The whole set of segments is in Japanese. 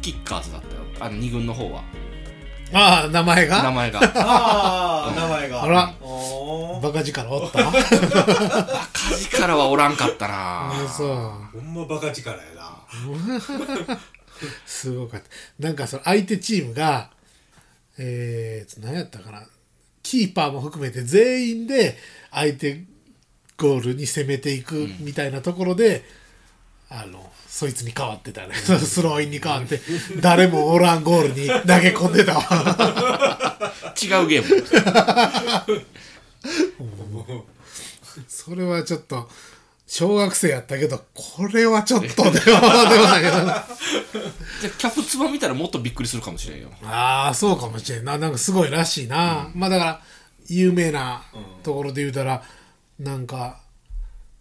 キッカーズだったよ。あの2軍の方は。ああ名前名が前が。ああ名前が。あら。バカ力おった？カジからはおらんかったな。あそう。ほんまバカ力やな。すごかった。なんかその相手チームがえー、何やったかな。キーパーも含めて全員で相手ゴールに攻めていくみたいなところで、あのそいつに変わってたね。スローインに変わって誰もおらんゴールに投げ込んでたわ。違うゲーム。それはちょっと小学生やったけどこれはちょっとではではないけど じゃあキャプツバ見たらもっとびっくりするかもしれんよ。ああそうかもしれん。ななんかすごいらしいな、まあだから有名なところで言うたら、なんか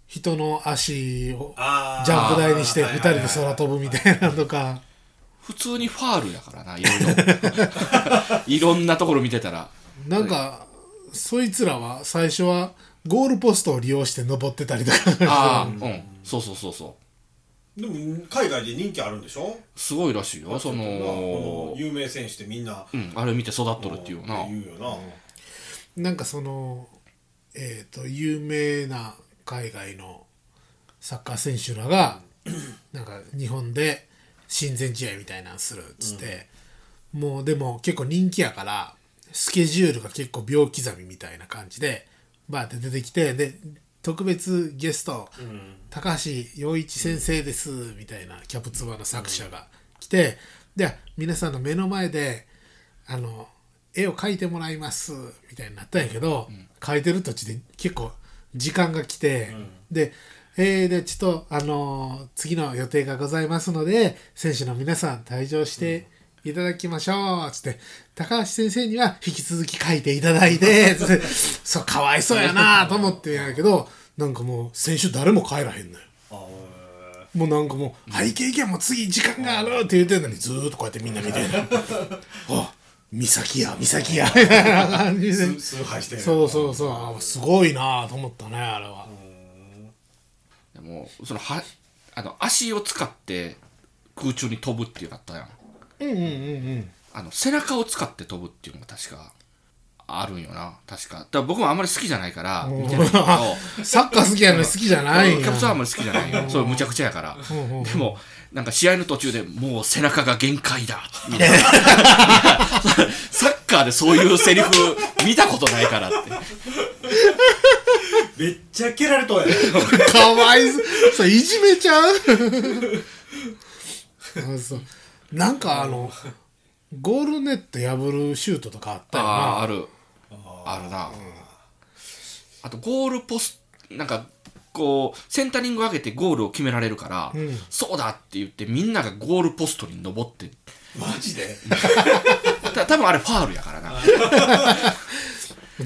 人の足をジャンプ台にして2人で空飛ぶみたいなのとか。普通にファールやからないろいろ。いろんなところ見てたら。なんかそいつらは最初はゴールポストを利用して登ってたりとか。ああうん。そうそうそうそう。でも海外で人気あるんでしょ？すごいらしいよ。そこのの有名選手ってみんな。うん、あれ見て育っとるっていうな。言うよな。なんかそのえっ、と有名な海外のサッカー選手らがなんか日本で親善試合みたいなのするっつって、もうでも結構人気やからスケジュールが結構秒刻みみたいな感じでバーって出てきてで特別ゲスト、高橋陽一先生ですみたいなキャプツバの作者が来て、で皆さんの目の前であの絵を描いてもらいますみたいになったんやけど、描いてる途中で結構時間が来て、でえーでちょっとあのー次の予定がございますので選手の皆さん退場していただきましょうつって高橋先生には引き続き書いていただいて つってそうかわいそうやなと思ってんやけどなんかもう選手誰も帰らへんのよ。あもうなんかもう「はい、けいけもう次時間がある」って言ってんのにずーっとこうやってみんな見て あ美咲や美咲や。みたいな感じでー崇拝してる。そうそうそう。あすごいなと思ったねあれは。でもそのはあの足を使って空中に飛ぶっていうのあったやん。うんうんうんうん。あの背中を使って飛ぶっていうのが確かあるんよな。確か。だから僕もあんまり好きじゃないから見てないけど。サッカー好きやのに好きじゃないキャプツはあんまり好きじゃないよ。そうむちゃくちゃやから。でもなんか試合の途中でもう背中が限界だ。み たいな サッカーでそういうセリフ見たことないからって。めっちゃ蹴られとうや。ねかわいそう。いじめちゃう？あそう。なんかあのゴールネット破るシュートとかあったよな。あああるあるな。あとゴールポスなんかこうセンタリング上げてゴールを決められるから、そうだって言ってみんながゴールポストに登って。マジで？た多分あれファールやからな。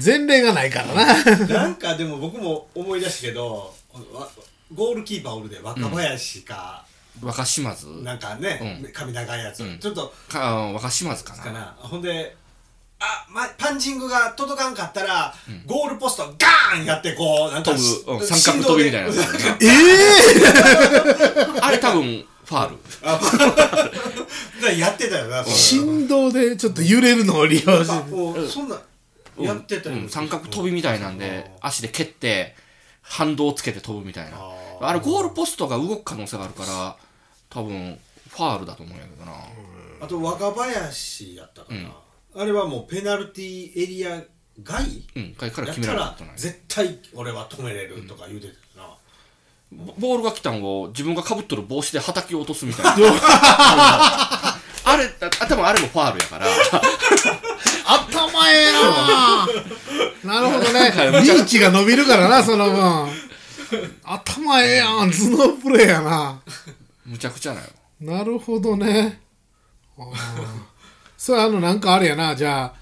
前例がないからな。なんかでも僕も思い出したけどわゴールキーパーおるで若林か、若島津。なんかね、髪長いやつ、ちょっとか若島津かな。かな。ほんであ、ま、パンチングが届かんかったら、ゴールポストガーンやってこうなんか飛ぶ、うん、し三角飛びみたいな。ええあれ多分ファール。あ だやってたよな、そ振動でちょっと揺れるのを利用うしてそんなやってたよ、うん、三角飛びみたいなんで足で蹴って反動をつけて飛ぶみたいな。ああれゴールポストが動く可能性があるから多分ファールだと思うんやけどな。あと若林やったかな、あれはもうペナルティーエリア外？うんから決めやったらられたことない。絶対俺は止めれるとか言うてたよな、ボボールが来たんを自分がかぶっとる帽子ではたき落とすみたいな。あれあ多分あれもファールやから。頭ええな。なるほどね。リーチが伸びるからなその分。頭ええやん。頭脳プレーやな。むちゃくちゃなよ。なるほどね。あーそれあのなんかあれやなじゃあ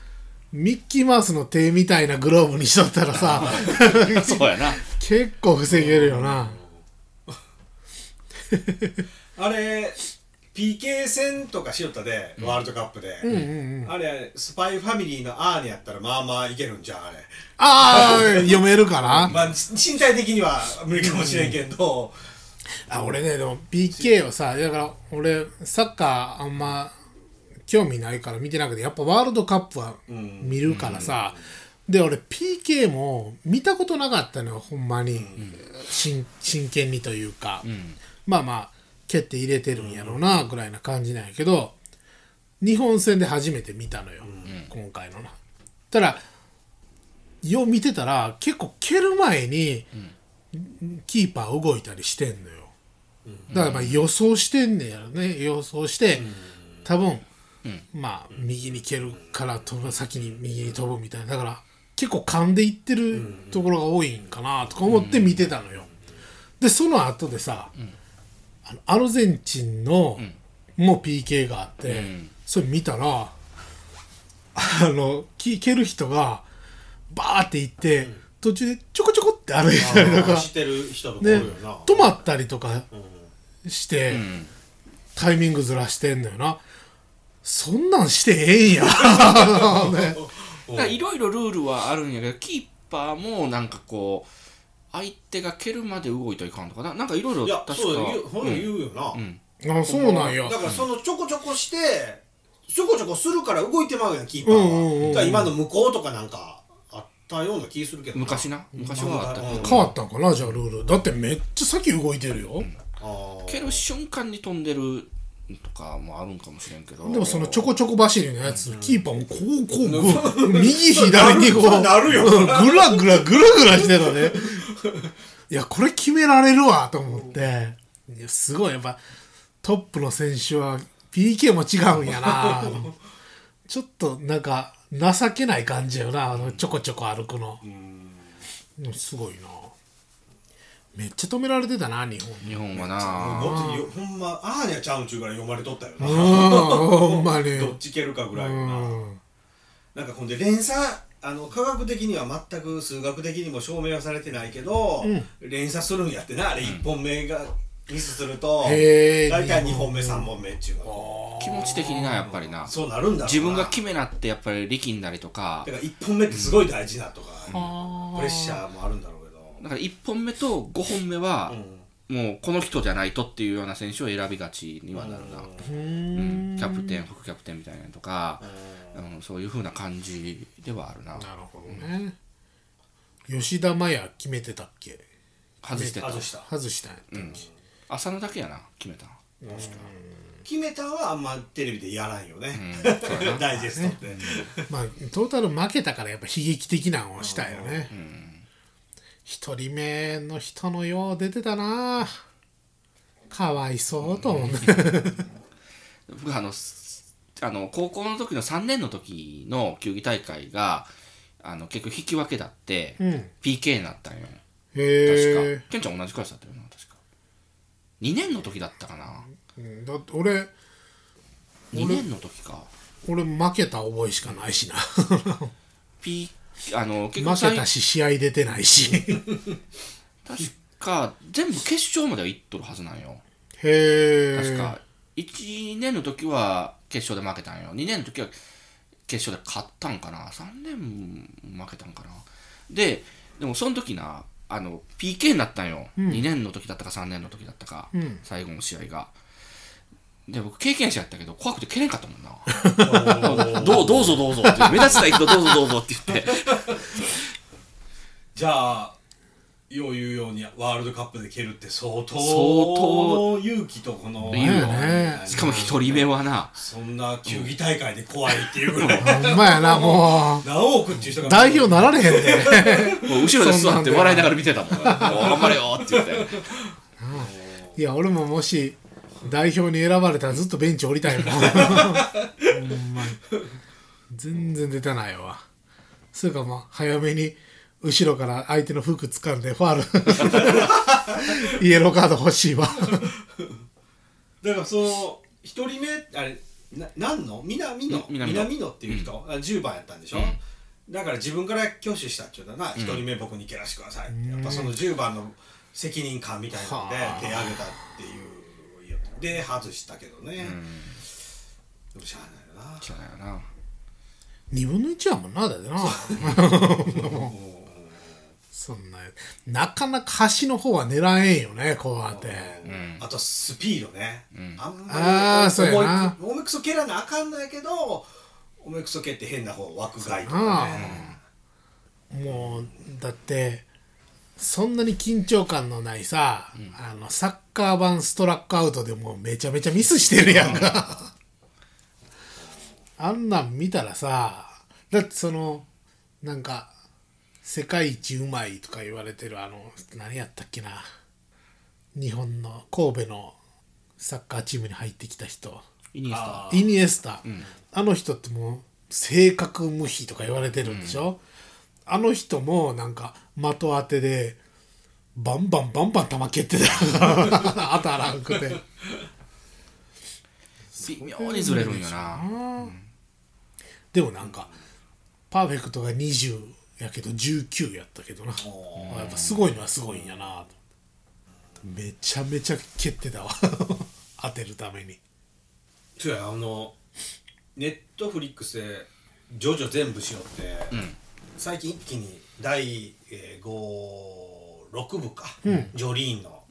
ミッキーマウスの手みたいなグローブにしとったらさ そうやな。結構防げるよな。あれ PK 戦とかしよったで、ワールドカップで、あれスパイファミリーのアーニやったらまあまあいけるんじゃんあれ。ああ読めるかな？まあ身体的には無理かもしれんけど、あ俺ねでも PK はさだから俺サッカーあんま興味ないから見てなくてやっぱワールドカップは見るからさ、で俺 PK も見たことなかったのよほんまに、真真剣にというか、まあまあ蹴って入れてるんやろうなぐらいな感じなんやけど日本戦で初めて見たのよ、今回のな。たらよう見てたら結構蹴る前に、キーパー動いたりしてんのよ。だからまあ予想してんねやろね。予想して、多分、まあ右に蹴るから飛ぶ先に右に飛ぶみたいな。だから結構噛んでいってるところが多いんかなとか思って見てたのよ。でその後でさ、あのアルゼンチンの、もう PK があって、それ見たらあのき蹴る人がバーって行って、途中でちょこちょこって歩いたりとか。止まったりとかして、タイミングずらしてんのよなそんなんしてええんや、いろいろルールはあるんやけどキーパーもなんかこう相手が蹴るまで動いといかんとかな。なんかいろいろ確か。そう言うほんうん。言うよな、あそうなんや。だからそのちょこちょこしてちょこちょこするから動いてまうやんキーパーは、うんうんうんうん。だから今の向こうとかなんかあったような気するけど昔な。昔はあった。変わったんかなじゃあルール。だってめっちゃ先動いてるよ。蹴る瞬間に飛んでるとかもあるんかもしれんけど。でもそのちょこちょこ走りのやつ、キーパーもこうこうぐ右左にこう なるよ。うんぐらぐらぐらぐらしてたね。いやこれ決められるわと思って。すごいやっぱトップの選手は PK も違うんやな。ちょっとなんか情けない感じよなあのちょこちょこ歩くの。うん。すごいなめっちゃ止められてたな日本。日本はな。もっとよほんまあーにゃちゃうんちゅうから読まれとったよな、うんほんまに。どっち蹴るかぐらいのな、うん。なんかほんで連鎖あの科学的には全く数学的にも証明はされてないけど、連鎖するんやってなあれ。1本目がミスするとへー。大体2本目3本目っちゅうの気持ち的になやっぱりな。そうなるんだ自分が決めなってやっぱり力んだりとか。だから1本目ってすごい大事だとか、あプレッシャーもあるんだろうだから1本目と5本目はもうこの人じゃないとっていうような選手を選びがちにはなるな、うん。キャプテン副キャプテンみたいなのとか、うん、そういう風な感じではあるな。なるほどね。吉田麻也決めてたっけ？外してた。外した。外したんやったっけ、浅野だけやな決めたの。決めたはあんまテレビでやらんよね、うん。ダイジェストって、まあトータル負けたからやっぱ悲劇的なのをしたよね一、人目の人のよう出てたな。かわいそうと思う。ね、僕あのすあの高校の時の3年の時の球技大会があの結局引き分けだって、うん、PK になったんよ。へえ確か。ケンちゃん同じクラスだったよな確か。2年の時だったかな。うん。だって俺2年の時か。俺負けた覚えしかないしな。P あの結局負けたし試合出てないし。確か全部決勝までは行っとるはずなんよ。へえ。確か1年の時は決勝で負けたんよ。2年の時は決勝で勝ったんかな。3年負けたんかな。ででもその時なあの PK になったんよ、2年の時だったか3年の時だったか、ん。最後の試合がで僕経験者やったけど怖くて蹴れんかったもんな。どうどうぞどうぞって。目立ちたい人どうぞどうぞって言って。じゃあよう言うようにワールドカップで蹴るって相当相当勇気。とこのね。しかも一人目はな。そんな球技大会で怖いっていうぐらい。ほんまやなもう。何億っていう人が。代表なられへんで。もう後ろで座って笑いながら見てたもん。頑張れよって言って。いや俺ももし代表に選ばれたらずっとベンチ降りたいもん。ほんまに。全然出てないわ。それかまあ早めに後ろから相手の服掴んでファール。イエローカード欲しいわ。だからその一人目あれな何の？南野み南野っていう人、あ10番やったんでしょ、だから自分から挙手したっていうのはな一、人目僕に蹴らしてください。ってやっぱその10番の責任感みたいなのではあ。手挙げたっていうで外したけどね、でもしゃあないよなそうだよな。2分の1やもんなだってな。そんななかなか端の方は狙えんよねこうやって。あとスピードね、あんまりあーそうやな。おめくそ蹴らなあかんないけどおめくそ蹴って変な方枠外とあかね。もうだってそんなに緊張感のないさ、あのサッカー版ストラックアウトでもうめちゃめちゃミスしてるやんか。あんなん見たらさだってそのなんか世界一うまいとか言われてるあの何やったっけな。日本の神戸のサッカーチームに入ってきた人。イニエスタ。あイニエスタ、あの人ってもう性格無比とか言われてるんでしょ、あの人もなんか的当てでバンバンバンバン球蹴ってた。か ら当たらんくて。微妙にずれるんよな。でもなんかパーフェクトが20やけど19やったけどな。おやっぱすごいのはすごいんやな。とめちゃめちゃ蹴ってたわ。当てるために。そうやあのネットフリックスでジョジョ全部しよって、最近一気に第、えー、56部か、ジョリーンの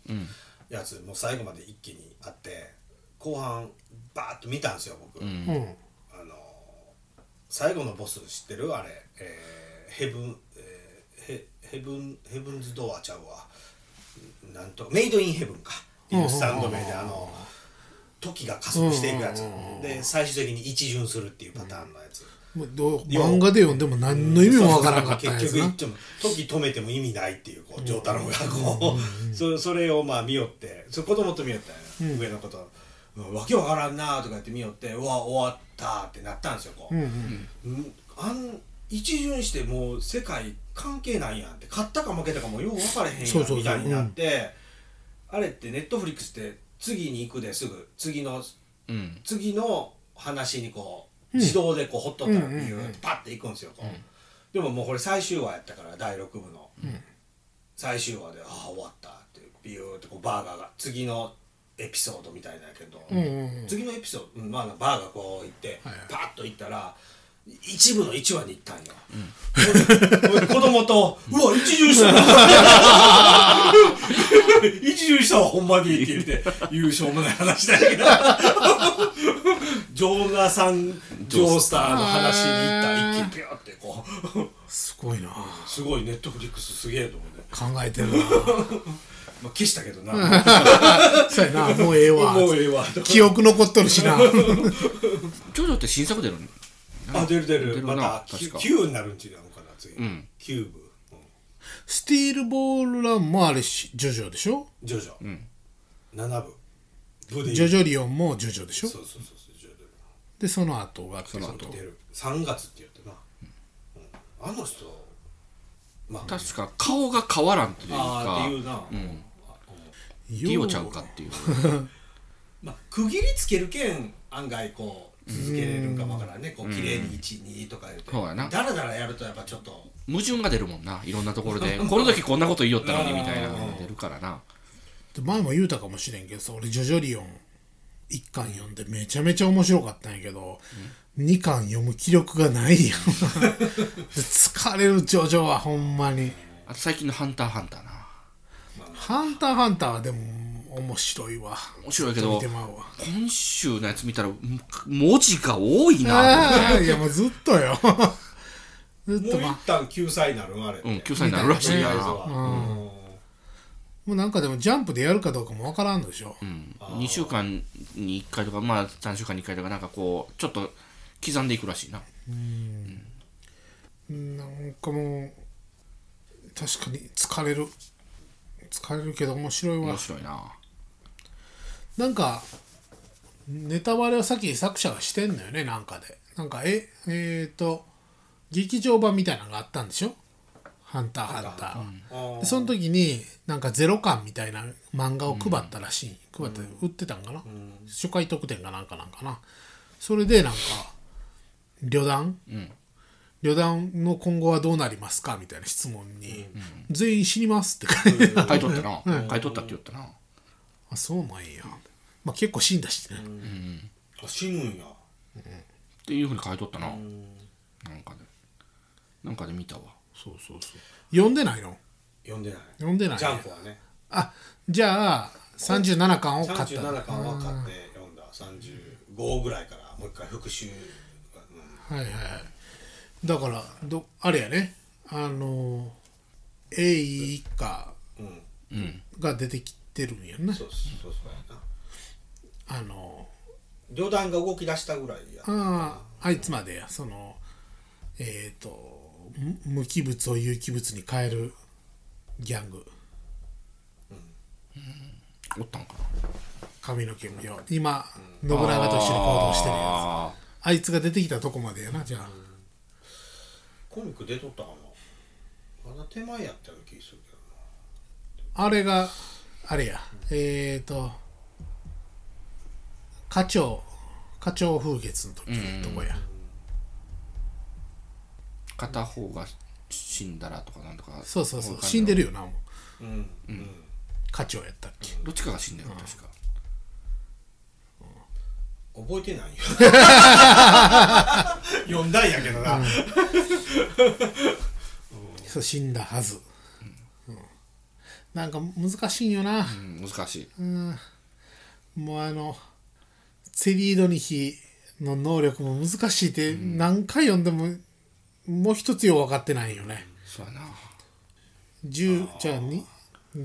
やつもう最後まで一気にあって後半バーッと見たんですよ僕、うん。うん。あの最後のボス知ってる？あれ、えーヘブン、えーヘヘブンヘブンズドアちゃうわ。なんとメイドインヘブンか。っていうスタンド名であの時が加速していくやつ。で最終的に一巡するっていうパターンのやつ、もうどう漫画で読んでも何の意味もわからんかったんやつな。結局言っても時止めても意味ないっていうこう丈太郎がこうそ それをまあ見よってそれ子供と見よったんや、上の子と、うんわけわからんなとか言って見よってうわ終わったってなったんですよこう、うんあん一巡してもう世界関係ないやんって勝ったか負けたかもよう分かれへんやんみたいになって、あれってネットフリックスって次に行くですぐ次のうん。次の話にこう自動でこうほっとったらビューってパッていくんですよこう、でももうこれ最終話やったから第6部の、最終話で「ああ終わった」ってビューってこうバーガーが次のエピソードみたいなんやけど、次のエピソード、うんまあ、バーガーこう行って、パッと行ったら一部の1話に行ったんよ、俺子供と「うわ一巡したな一巡したわほんまに」って言って優勝もない話だけど ジョーナサン・ジョースターの話に行ったら一気にピューってこう。すごいな。すごいネットフリックスすげえと思って、考えてるな。まあ、消したけどな。そうやな。もうええわ。もうええわ。記憶残っとるしな。ジョジョって新作出るのあ出る出る。出るなまた確か。9になるんちゃうのかな次、ん。キューブ、うん。スティールボールランもあれしジョジョでしょ？ジョジョ、7部。部でジョジョリオンもジョジョでしょ？そうそうそうでその後がそのョ出る3月って言ってな、うん。あの人まあ。確か顔が変わらんというああかっていうな、うん。あディオちゃうかっていう。まあ、区切りつけるけん案外こう続けれるんかもわからんね。こう綺麗に12とか言って。そうやな。だらだらやるとやっぱちょっと。矛盾が出るもんな。いろんなところで。この時こんなこと言いよったのにみたいなのが出るからな。で前も言うたかもしれんけどさ俺ジョジョリオン1巻読んでめちゃめちゃ面白かったんやけど、2巻読む気力がないやんで疲れるジョジョはほんまに。あと最近の「ハンターハンター」な。ハンターハンターはでも面白いわ。面白いけど今週のやつ見たらん文字が多いな。いやもうずっとよ。ずっもう一旦救済になるんあれ。うん救済になるらしいな。とりあえずはもうなんかでもジャンプでやるかどうかもわからんでしょ、うん、2週間に1回とかまあ3週間に1回とかなんかこうちょっと刻んでいくらしいな。なんかもう確かに疲れる。疲れるけど面白いわ。面白いな。なんかネタバレはさっき作者がしてんのよねなんかで。なんかええっ、と劇場版みたいなのがあったんでしょ「ハンターハンター。は」あー。でその時になんかゼロ巻みたいな漫画を配ったらしい、配って売ってたんかな、初回特典かなんかな。んかなそれでなんか旅団、旅団の今後はどうなりますか？みたいな質問に、全員死にますって書いて書いとったな。書いとったって言ったな。あそうなんや、まあ、結構死んだしね、あ死ぬんや。っていうふうに書いとったな。なんかで。なんかで見たわそうそうそう。読んでないの？読んでない。読んでない。ジャンプはね。あじゃあ37巻を買った37巻は買って読んだ。35ぐらいからもう一回復習。うん。はいはいはい。だからどあれやね。あの A 一家が出てきてるんやな。そうそうそうやな。あの旅団が動き出したぐらいや。あああいつまでや。そのえっ、とむ無機物を有機物に変えるギャング。おったんかな。髪の毛無料今信長と一緒に行動してるやつ。ああいつが出てきたとこまでやなじゃあ。コミック出とったかな。まだ手前やったような気するけどな。あれがあれや。えっ、と課長課長風月の時のとこや、ー片方が死んだらとかなんとかそうそうそう。死んでるよなもう。うんうん。課長やったっけどっちかが死んだよ確か。覚えてないよ。読んだんやけどな、そう死んだはず、うん。なんか難しいんよな、うん難しい。もうあのセリードニヒの能力も難しいって何回読んでももう一つよう分かってないよね。そうやな。10じゃあに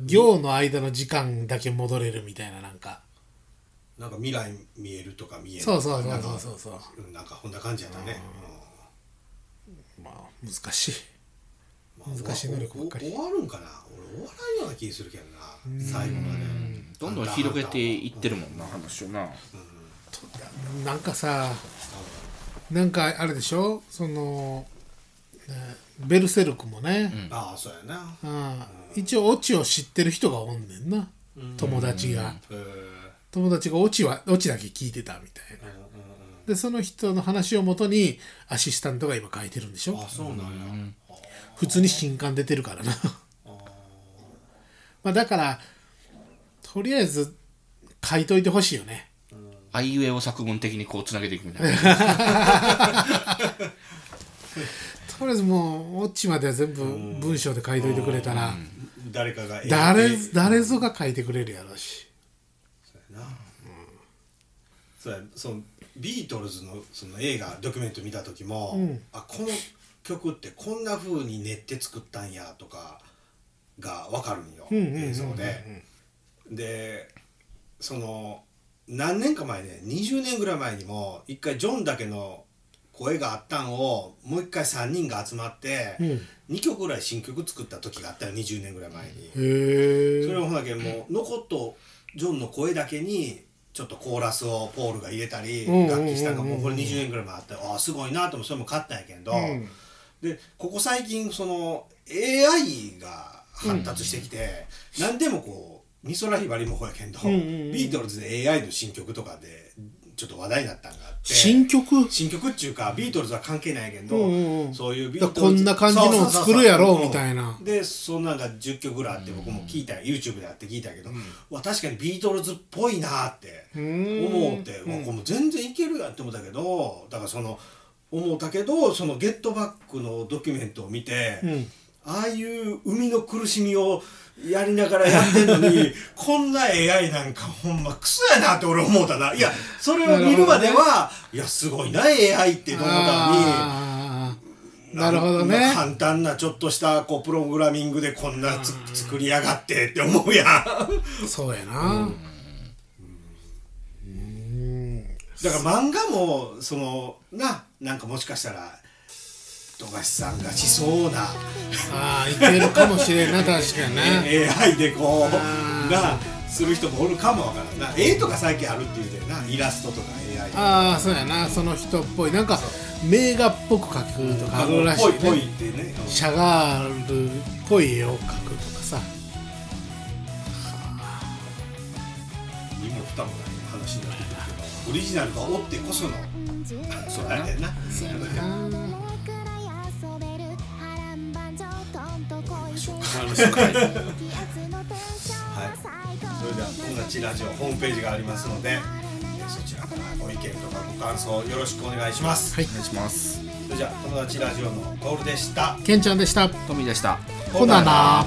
行の間の時間だけ戻れるみたいななんか。なんか未来見えるとか見える。そうそうそうそうそうそう。うんなんかこんな感じやったね、まあ難しい。うん難しい能力ばっかり。お終わるんかな。俺終わらんような気するけどな。最後まで。どんどん広げていってるもんな話をな。なんかさなんかあれでしょ？その、ねベルセルクもね、ああそうやな。うん。一応オチを知ってる人がおんねんな。友達が。友達がオチはオチだけ聞いてたみたいな。でその人の話をもとにアシスタントが今書いてるんでしょ？あそうなんや、普通に新刊出てるからな。まあだからとりあえず書いといてほしいよね。あいうえお作文的にこうつなげていくみたいな とりあえずもうオチまでは全部文章で書いといてくれたら誰かが誰ええ誰ぞが書いてくれるやろうし。そうやな、そうやそのビートルズのその映画ドキュメント見た時も、うん。あこの曲ってこんな風に練って作ったんやとかが分かるんよ、うんうんうんうん映像で。でその何年か前ね20年ぐらい前にも一回ジョンだけの声があったんをもう一回3人が集まって、うん。2曲ぐらい新曲作った時があったよ20年ぐらい前に。それをほなけんもう残っとジョンの声だけにちょっとコーラスをポールが入れたり楽器したのがもうこれ20年ぐらい前あってああすごいなともそれも買ったんやけど、うん。でここ最近その AI が発達してきて、何でもこう美空ひばりもほやけんど、ビートルズで AI の新曲とかでちょっと話題になったんがあって。新曲？新曲っちゅうかビートルズは関係ないけど、うんうんうん。そういうビーだトルズ。こんな感じのを作るやろうみたいな。でそんなんが10曲ぐらいあって僕も聞いた、YouTube でやって聞いたけど、わ確かにビートルズっぽいなって思って、わこれもう全然いけるやんって思ったけどだからその思ったけどその「ゲットバック」のドキュメントを見て、んああいう生みの苦しみをやりながらやってんのに こんな AI なんかほんまクソやなって俺思うたな。いやそれを見るまでは、いやすごいな AI って思ったのに。なるほどんね簡単なちょっとしたこうプログラミングでこんなつ作りやがってって思うやん。そうやな。だから漫画もそのななんかもしかしたら富樫さんがしそうな。ああいけるかもしれんな 確かにね。AI でこうあー。なする人もおるかもわからんな。絵とか最近あるって言うてな。イラストとか AI ああそうやな。その人っぽい。なんか名画っぽく描くとかあるらしいぽいぽいねってね。シャガールっぽい絵を描くとかさ。身も蓋もない話になってくるけどオリジナルがおってこそのそうあれやな。そうやなはい、それでは友達ラジオホームページがありますので、えーそちらからご意見とかご感想よろしくお願いします。はい。お願いします。それじゃあ友達ラジオのトールでした。ケンちゃんでした。トミーでした。ほなな